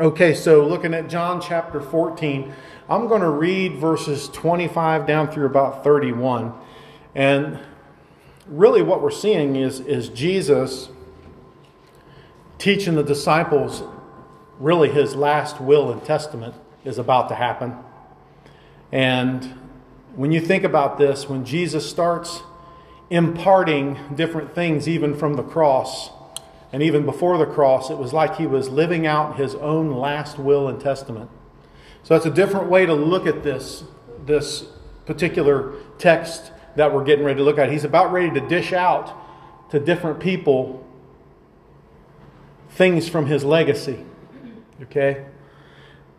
Okay, so looking at John chapter 14, I'm going to read verses 25 down through about 31. And really, what we're seeing is, is Jesus teaching the disciples really his last will and testament is about to happen. And when you think about this, when Jesus starts imparting different things, even from the cross, and even before the cross, it was like he was living out his own last will and testament. So that's a different way to look at this, this particular text that we're getting ready to look at. He's about ready to dish out to different people things from his legacy. Okay?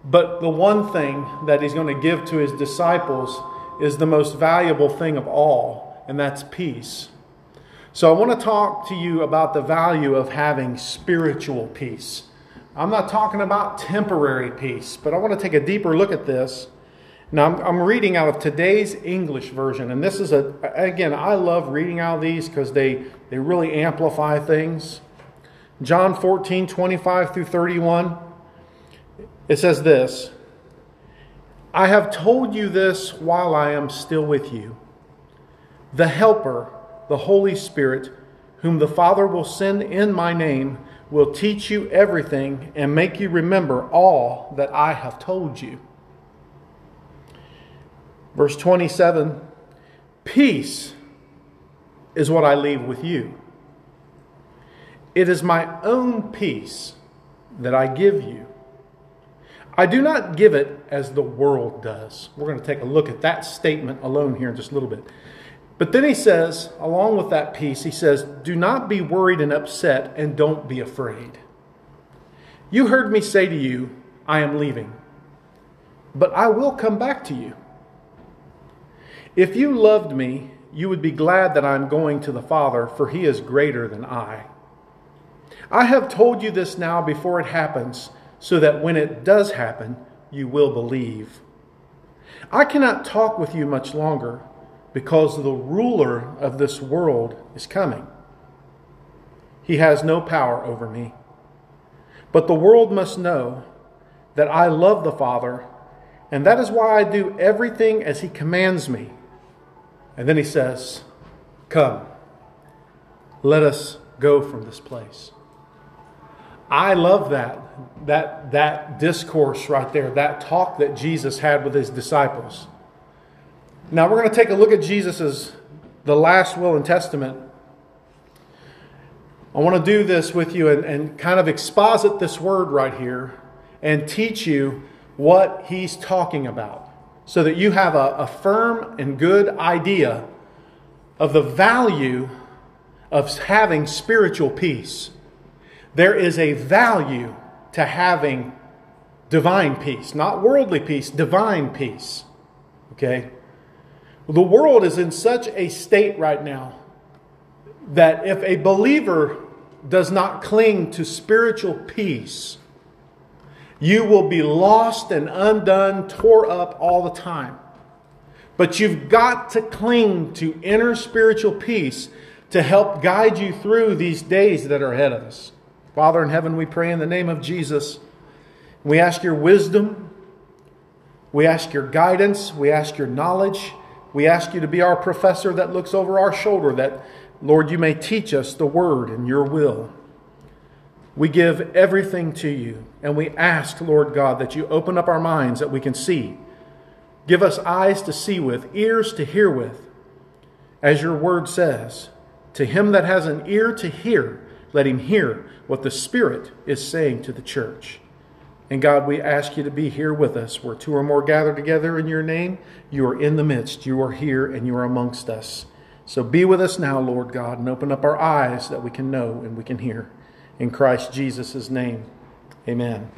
But the one thing that he's going to give to his disciples is the most valuable thing of all, and that's peace. So I want to talk to you about the value of having spiritual peace. I'm not talking about temporary peace, but I want to take a deeper look at this. Now, I'm, I'm reading out of today's English version, and this is a, again, I love reading out of these because they, they really amplify things. John 14, 25 through 31. It says this I have told you this while I am still with you. The Helper, the Holy Spirit, whom the Father will send in my name, will teach you everything and make you remember all that I have told you. Verse 27 Peace is what I leave with you. It is my own peace that I give you. I do not give it as the world does. We're going to take a look at that statement alone here in just a little bit. But then he says, along with that peace, he says, Do not be worried and upset, and don't be afraid. You heard me say to you, I am leaving, but I will come back to you. If you loved me, you would be glad that I am going to the Father, for he is greater than I. I have told you this now before it happens so that when it does happen, you will believe. I cannot talk with you much longer because the ruler of this world is coming. He has no power over me. But the world must know that I love the Father, and that is why I do everything as He commands me. And then He says, Come, let us go from this place. I love that, that, that discourse right there, that talk that Jesus had with his disciples. Now we're going to take a look at Jesus's the last will and testament. I want to do this with you and, and kind of exposit this word right here and teach you what he's talking about so that you have a, a firm and good idea of the value of having spiritual peace. There is a value to having divine peace, not worldly peace, divine peace. Okay? The world is in such a state right now that if a believer does not cling to spiritual peace, you will be lost and undone, tore up all the time. But you've got to cling to inner spiritual peace to help guide you through these days that are ahead of us. Father in heaven, we pray in the name of Jesus. We ask your wisdom. We ask your guidance. We ask your knowledge. We ask you to be our professor that looks over our shoulder, that, Lord, you may teach us the word and your will. We give everything to you, and we ask, Lord God, that you open up our minds that we can see. Give us eyes to see with, ears to hear with. As your word says, to him that has an ear to hear, let him hear what the Spirit is saying to the church. And God, we ask you to be here with us. Where two or more gather together in your name, you are in the midst. You are here and you are amongst us. So be with us now, Lord God, and open up our eyes that we can know and we can hear. In Christ Jesus' name, amen.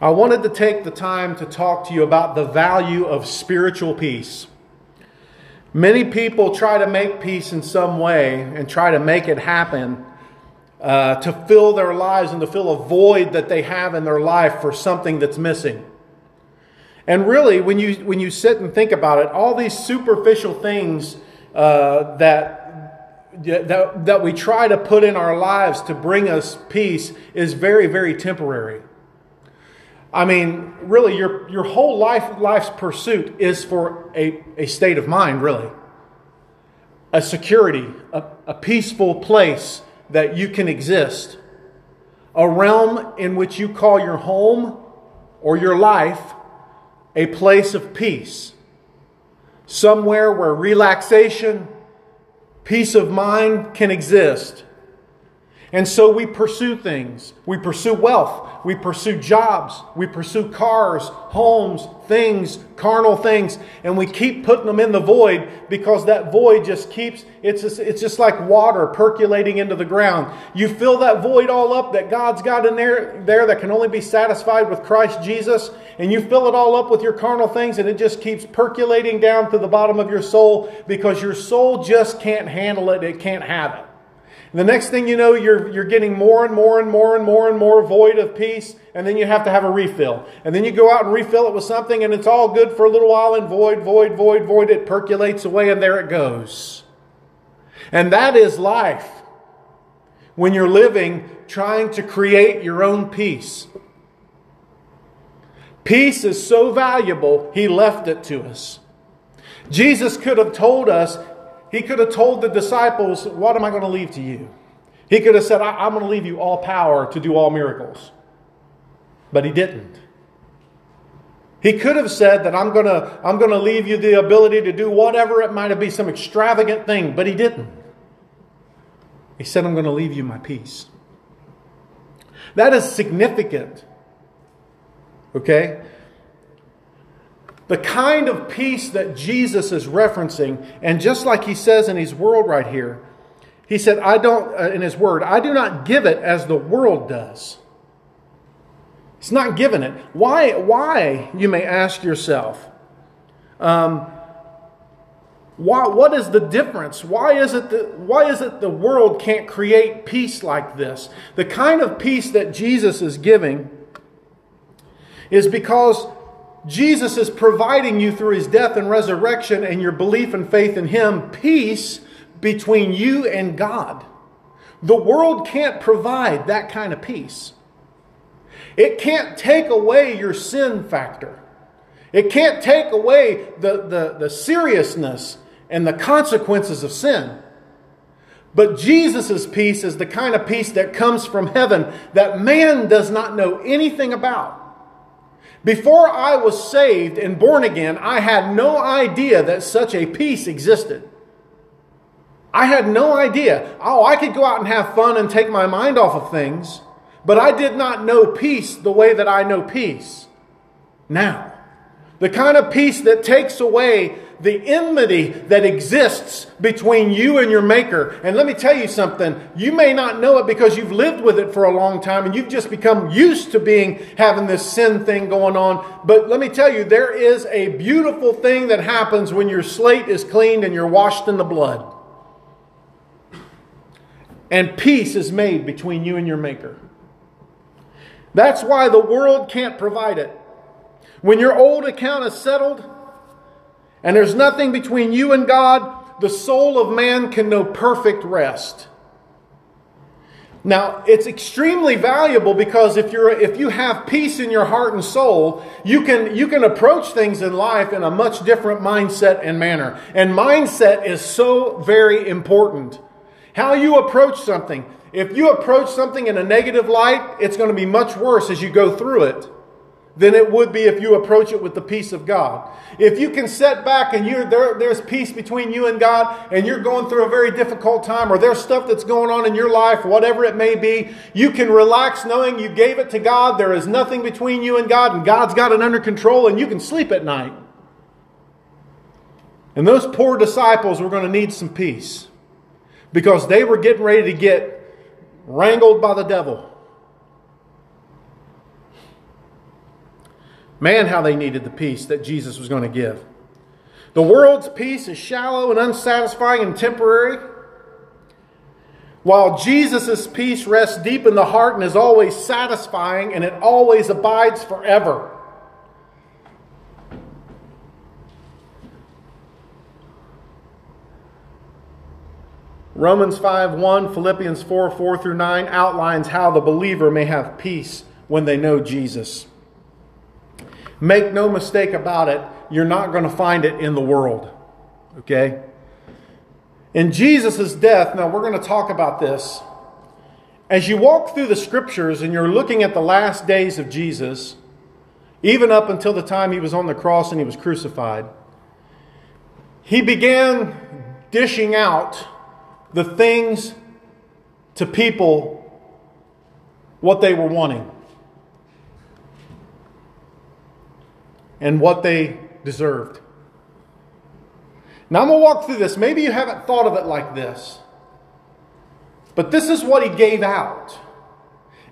I wanted to take the time to talk to you about the value of spiritual peace. Many people try to make peace in some way and try to make it happen uh, to fill their lives and to fill a void that they have in their life for something that's missing. And really, when you, when you sit and think about it, all these superficial things uh, that, that, that we try to put in our lives to bring us peace is very, very temporary. I mean, really, your, your whole life, life's pursuit is for a, a state of mind, really. A security, a, a peaceful place that you can exist. A realm in which you call your home or your life a place of peace. Somewhere where relaxation, peace of mind can exist. And so we pursue things. We pursue wealth. We pursue jobs. We pursue cars, homes, things, carnal things. And we keep putting them in the void because that void just keeps, it's just, it's just like water percolating into the ground. You fill that void all up that God's got in there, there that can only be satisfied with Christ Jesus. And you fill it all up with your carnal things and it just keeps percolating down to the bottom of your soul because your soul just can't handle it. It can't have it. The next thing you know, you're, you're getting more and more and more and more and more void of peace, and then you have to have a refill. And then you go out and refill it with something, and it's all good for a little while, and void, void, void, void, it percolates away, and there it goes. And that is life when you're living trying to create your own peace. Peace is so valuable, He left it to us. Jesus could have told us he could have told the disciples, What am I going to leave to you? He could have said, I- am going to leave you all power to do all miracles. But he didn't. He could have said that I'm going to I'm going to leave you the ability to do whatever it might be, some extravagant thing, but he didn't. He said, I'm going to leave you my peace. That is significant. Okay? The kind of peace that Jesus is referencing, and just like he says in his world right here, he said, I don't, uh, in his word, I do not give it as the world does. It's not giving it. Why, why you may ask yourself, um, why, what is the difference? Why is, it that, why is it the world can't create peace like this? The kind of peace that Jesus is giving is because Jesus is providing you through his death and resurrection and your belief and faith in him peace between you and God. The world can't provide that kind of peace. It can't take away your sin factor. It can't take away the, the, the seriousness and the consequences of sin. But Jesus' peace is the kind of peace that comes from heaven that man does not know anything about. Before I was saved and born again, I had no idea that such a peace existed. I had no idea. Oh, I could go out and have fun and take my mind off of things, but I did not know peace the way that I know peace now. The kind of peace that takes away the enmity that exists between you and your maker. And let me tell you something, you may not know it because you've lived with it for a long time and you've just become used to being having this sin thing going on. But let me tell you, there is a beautiful thing that happens when your slate is cleaned and you're washed in the blood. And peace is made between you and your maker. That's why the world can't provide it. When your old account is settled, and there's nothing between you and God, the soul of man can know perfect rest. Now, it's extremely valuable because if you're if you have peace in your heart and soul, you can you can approach things in life in a much different mindset and manner. And mindset is so very important. How you approach something. If you approach something in a negative light, it's going to be much worse as you go through it than it would be if you approach it with the peace of God. If you can set back and you're, there, there's peace between you and God, and you're going through a very difficult time, or there's stuff that's going on in your life, whatever it may be, you can relax knowing you gave it to God. There is nothing between you and God, and God's got it under control, and you can sleep at night. And those poor disciples were going to need some peace because they were getting ready to get wrangled by the devil. Man, how they needed the peace that Jesus was going to give. The world's peace is shallow and unsatisfying and temporary, while Jesus' peace rests deep in the heart and is always satisfying and it always abides forever. Romans 5 1, Philippians 4 4 through 9 outlines how the believer may have peace when they know Jesus. Make no mistake about it, you're not going to find it in the world. Okay? In Jesus' death, now we're going to talk about this. As you walk through the scriptures and you're looking at the last days of Jesus, even up until the time he was on the cross and he was crucified, he began dishing out the things to people what they were wanting and what they deserved. Now I'm going to walk through this. Maybe you haven't thought of it like this. But this is what he gave out.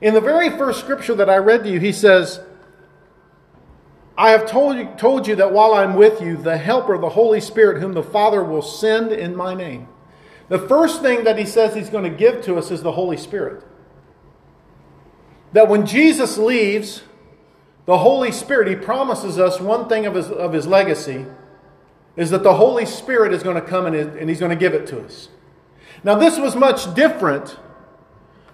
In the very first scripture that I read to you, he says, I have told you, told you that while I'm with you, the Helper, the Holy Spirit, whom the Father will send in my name. The first thing that he says he's going to give to us is the Holy Spirit. That when Jesus leaves, the Holy Spirit, he promises us one thing of his, of his legacy is that the Holy Spirit is going to come and, and he's going to give it to us. Now, this was much different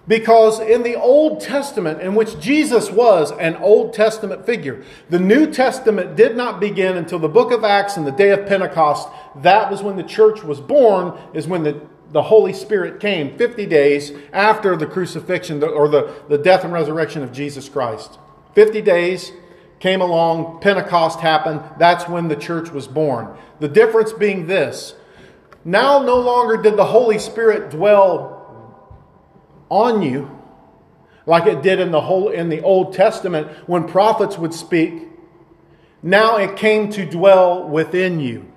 because in the Old Testament, in which Jesus was an Old Testament figure, the New Testament did not begin until the book of Acts and the day of Pentecost. That was when the church was born, is when the, the Holy Spirit came, 50 days after the crucifixion or the, the death and resurrection of Jesus Christ. 50 days came along, Pentecost happened, that's when the church was born. The difference being this now no longer did the Holy Spirit dwell on you like it did in the whole in the Old Testament when prophets would speak. Now it came to dwell within you.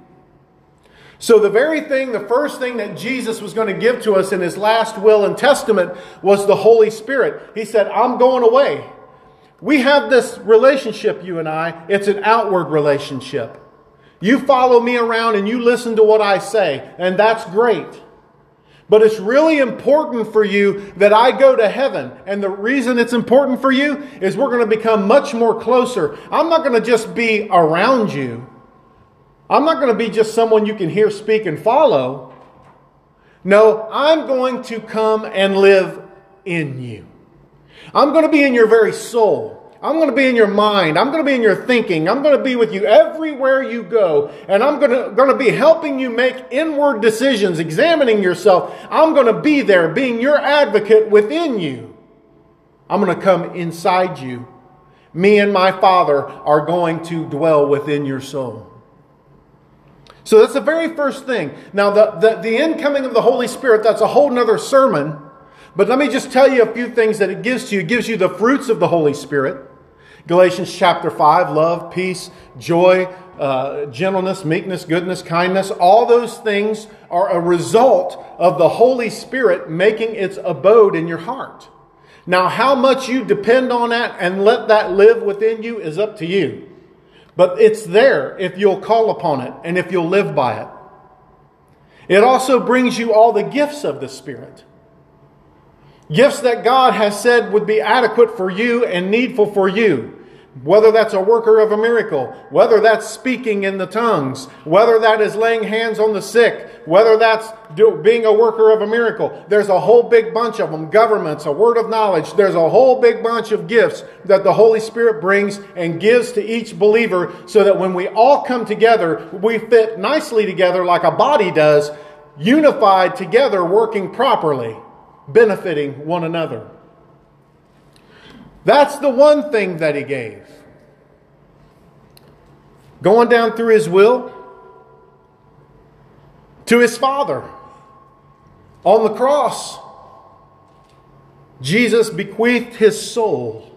So the very thing, the first thing that Jesus was going to give to us in his last will and testament was the Holy Spirit. He said, "I'm going away." We have this relationship, you and I. It's an outward relationship. You follow me around and you listen to what I say, and that's great. But it's really important for you that I go to heaven. And the reason it's important for you is we're going to become much more closer. I'm not going to just be around you. I'm not going to be just someone you can hear speak and follow. No, I'm going to come and live in you. I'm going to be in your very soul. I'm going to be in your mind. I'm going to be in your thinking. I'm going to be with you everywhere you go. And I'm going to, going to be helping you make inward decisions, examining yourself. I'm going to be there, being your advocate within you. I'm going to come inside you. Me and my Father are going to dwell within your soul. So that's the very first thing. Now, the, the, the incoming of the Holy Spirit, that's a whole nother sermon. But let me just tell you a few things that it gives to you. It gives you the fruits of the Holy Spirit. Galatians chapter 5 love, peace, joy, uh, gentleness, meekness, goodness, kindness. All those things are a result of the Holy Spirit making its abode in your heart. Now, how much you depend on that and let that live within you is up to you. But it's there if you'll call upon it and if you'll live by it. It also brings you all the gifts of the Spirit. Gifts that God has said would be adequate for you and needful for you. Whether that's a worker of a miracle, whether that's speaking in the tongues, whether that is laying hands on the sick, whether that's do, being a worker of a miracle, there's a whole big bunch of them. Governments, a word of knowledge, there's a whole big bunch of gifts that the Holy Spirit brings and gives to each believer so that when we all come together, we fit nicely together like a body does, unified together, working properly, benefiting one another. That's the one thing that he gave. Going down through his will to his Father on the cross, Jesus bequeathed his soul.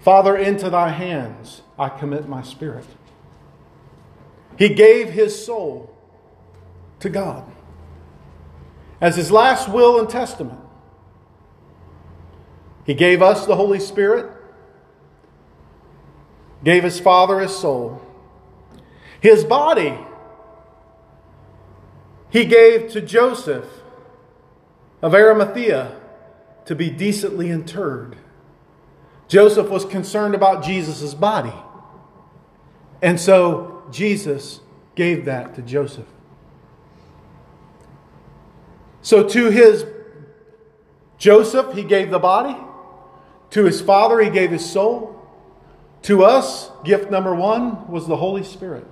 Father, into thy hands I commit my spirit. He gave his soul to God as his last will and testament. He gave us the Holy Spirit, gave his Father his soul. His body, he gave to Joseph of Arimathea to be decently interred. Joseph was concerned about Jesus' body. And so Jesus gave that to Joseph. So to his Joseph, he gave the body. To his father, he gave his soul. To us, gift number one was the Holy Spirit.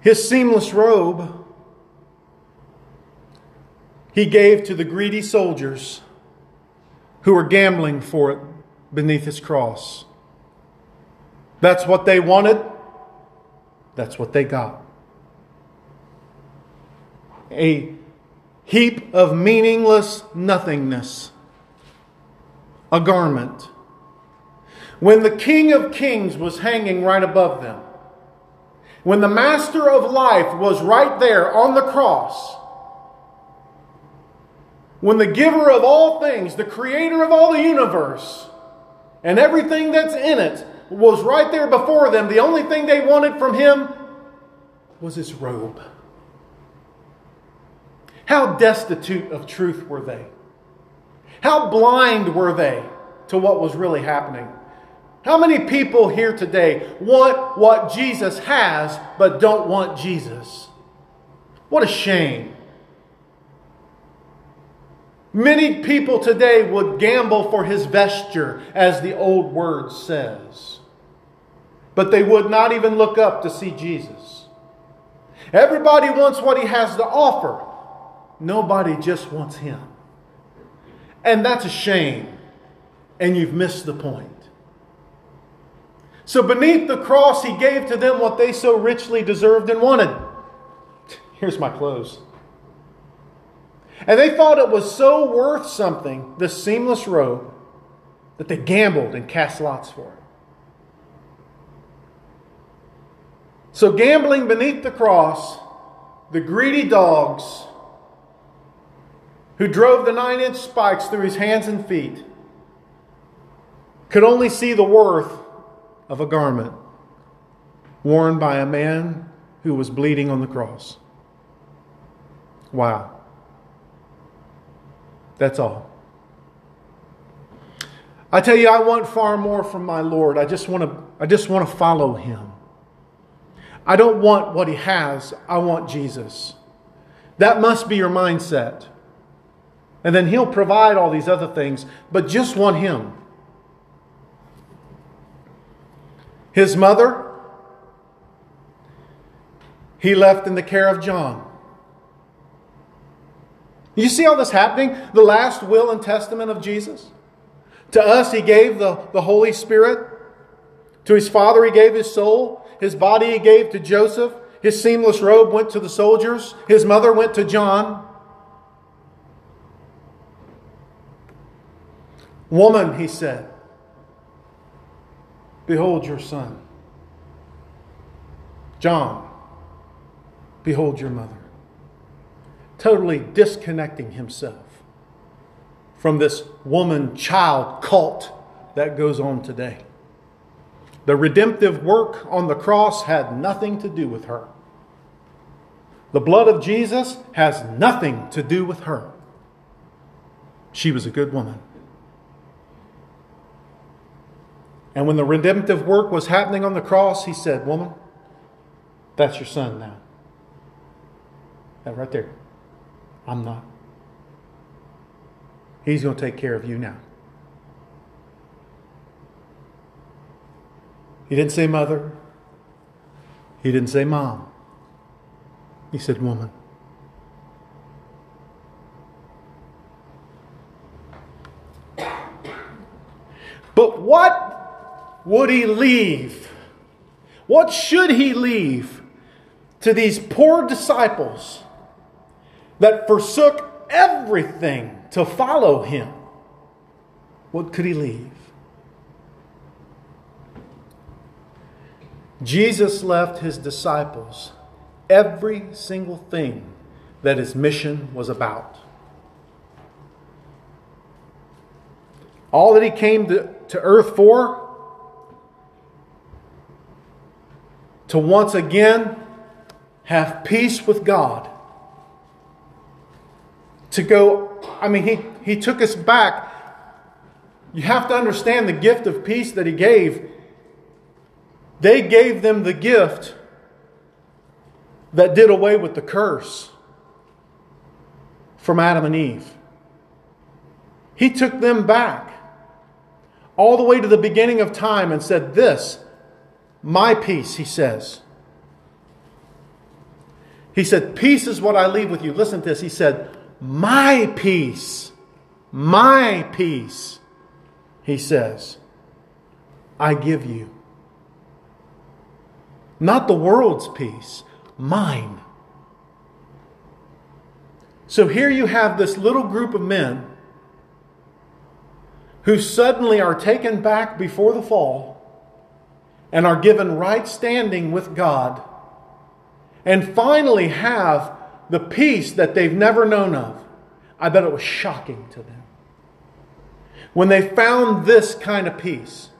His seamless robe he gave to the greedy soldiers who were gambling for it beneath his cross. That's what they wanted. That's what they got. A heap of meaningless nothingness. A garment. When the King of Kings was hanging right above them, when the Master of Life was right there on the cross, when the giver of all things, the creator of all the universe, and everything that's in it was right there before them, the only thing they wanted from him was his robe. How destitute of truth were they? How blind were they to what was really happening? How many people here today want what Jesus has but don't want Jesus? What a shame. Many people today would gamble for his vesture, as the old word says. But they would not even look up to see Jesus. Everybody wants what he has to offer. Nobody just wants him. And that's a shame. And you've missed the point. So, beneath the cross, he gave to them what they so richly deserved and wanted. Here's my close. And they thought it was so worth something, this seamless robe, that they gambled and cast lots for it. So, gambling beneath the cross, the greedy dogs who drove the nine inch spikes through his hands and feet could only see the worth of a garment worn by a man who was bleeding on the cross. Wow. That's all. I tell you, I want far more from my Lord. I just want to, I just want to follow him. I don't want what he has, I want Jesus. That must be your mindset. And then he'll provide all these other things, but just want him. His mother, he left in the care of John. You see all this happening? The last will and testament of Jesus? To us, he gave the, the Holy Spirit. To his father, he gave his soul. His body, he gave to Joseph. His seamless robe went to the soldiers. His mother went to John. Woman, he said, behold your son. John, behold your mother totally disconnecting himself from this woman child cult that goes on today. The redemptive work on the cross had nothing to do with her. The blood of Jesus has nothing to do with her. She was a good woman. And when the redemptive work was happening on the cross, he said, Woman, that's your son now. That right there. I'm not. He's going to take care of you now. He didn't say mother. He didn't say mom. He said woman. But what would he leave? What should he leave to these poor disciples that forsook everything to follow him, what could he leave? Jesus left his disciples every single thing that his mission was about. All that he came to, to earth for, to once again have peace with God to go, I mean, he, he took us back. You have to understand the gift of peace that he gave. They gave them the gift that did away with the curse from Adam and Eve. He took them back all the way to the beginning of time and said, This, my peace, he says. He said, Peace is what I leave with you. Listen to this. He said, My peace, my peace, he says, I give you. Not the world's peace, mine. So here you have this little group of men who suddenly are taken back before the fall and are given right standing with God and finally have the peace that they've never known of. I bet it was shocking to them. When they found this kind of peace,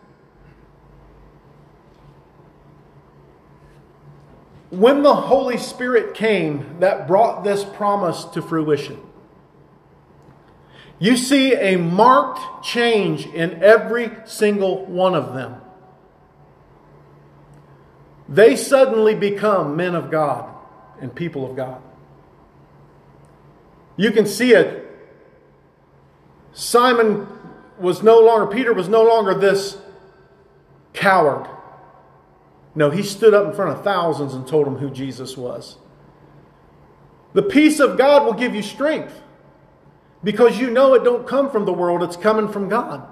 when the Holy Spirit came that brought this promise to fruition, you see a marked change in every single one of them. They suddenly become men of God and people of God. You can see it. Simon was no longer, Peter was no longer this coward. No, he stood up in front of thousands and told them who Jesus was. The peace of God will give you strength because you know it don't come from the world, it's coming from God.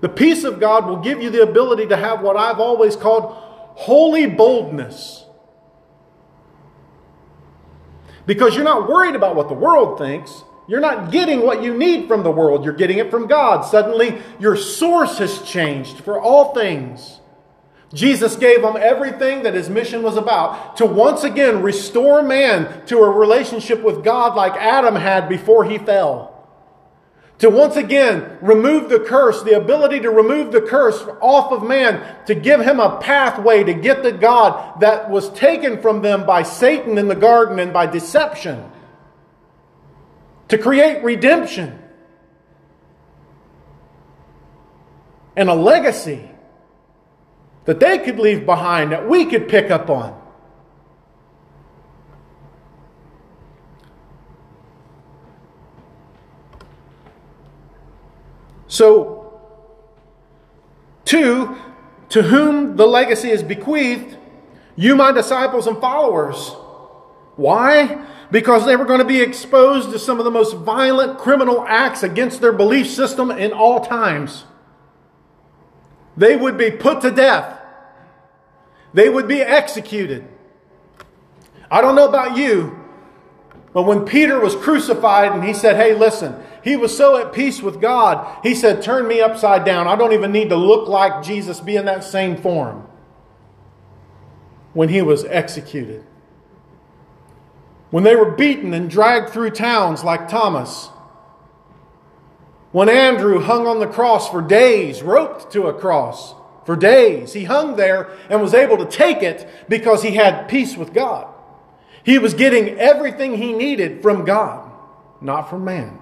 The peace of God will give you the ability to have what I've always called holy boldness. Because you're not worried about what the world thinks. You're not getting what you need from the world. You're getting it from God. Suddenly, your source has changed for all things. Jesus gave them everything that his mission was about to once again restore man to a relationship with God like Adam had before he fell. To once again remove the curse, the ability to remove the curse off of man, to give him a pathway to get to God that was taken from them by Satan in the garden and by deception. To create redemption and a legacy that they could leave behind that we could pick up on. So, two, to whom the legacy is bequeathed, you, my disciples and followers. Why? Because they were going to be exposed to some of the most violent criminal acts against their belief system in all times. They would be put to death they would be executed. I don't know about you, but when Peter was crucified and he said, Hey, listen, he was so at peace with God, he said, Turn me upside down. I don't even need to look like Jesus, be in that same form. When he was executed. When they were beaten and dragged through towns like Thomas. When Andrew hung on the cross for days, roped to a cross for days. He hung there and was able to take it because he had peace with God. He was getting everything he needed from God, not from man.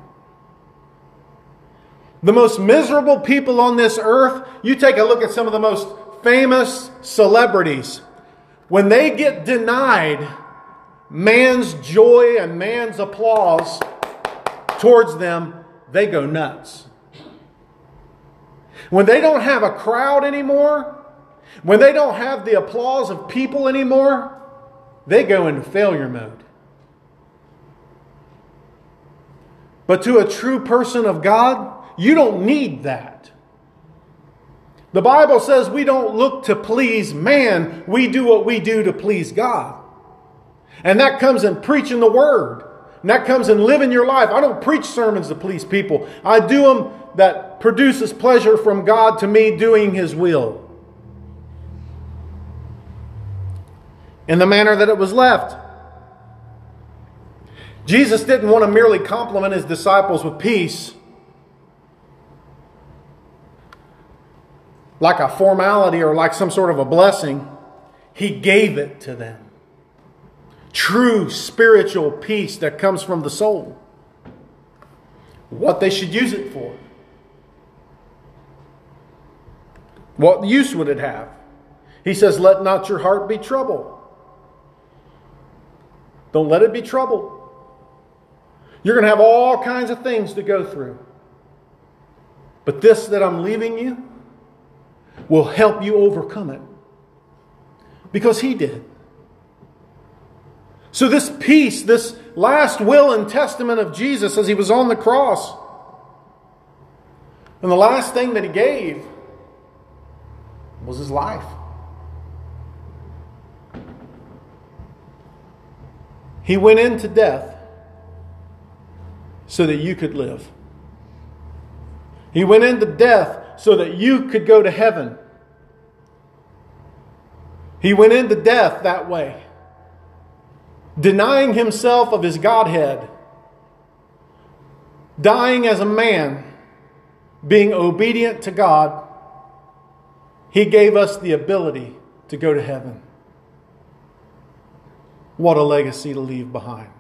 The most miserable people on this earth, you take a look at some of the most famous celebrities. When they get denied man's joy and man's applause towards them, they go nuts. When they don't have a crowd anymore, when they don't have the applause of people anymore, they go into failure mode. But to a true person of God, you don't need that. The Bible says we don't look to please man, we do what we do to please God. And that comes in preaching the word. And that comes in living your life. I don't preach sermons to please people. I do them that produces pleasure from God to me doing His will. In the manner that it was left. Jesus didn't want to merely compliment his disciples with peace like a formality or like some sort of a blessing. He gave it to them. True spiritual peace that comes from the soul. What they should use it for. What use would it have? He says, Let not your heart be troubled. Don't let it be trouble. You're going to have all kinds of things to go through. But this that I'm leaving you will help you overcome it. Because He did. So, this peace, this last will and testament of Jesus as He was on the cross, and the last thing that He gave was His life. He went into death so that you could live. He went into death so that you could go to heaven. He went into death that way, denying himself of his Godhead, dying as a man, being obedient to God. He gave us the ability to go to heaven. What a legacy to leave behind.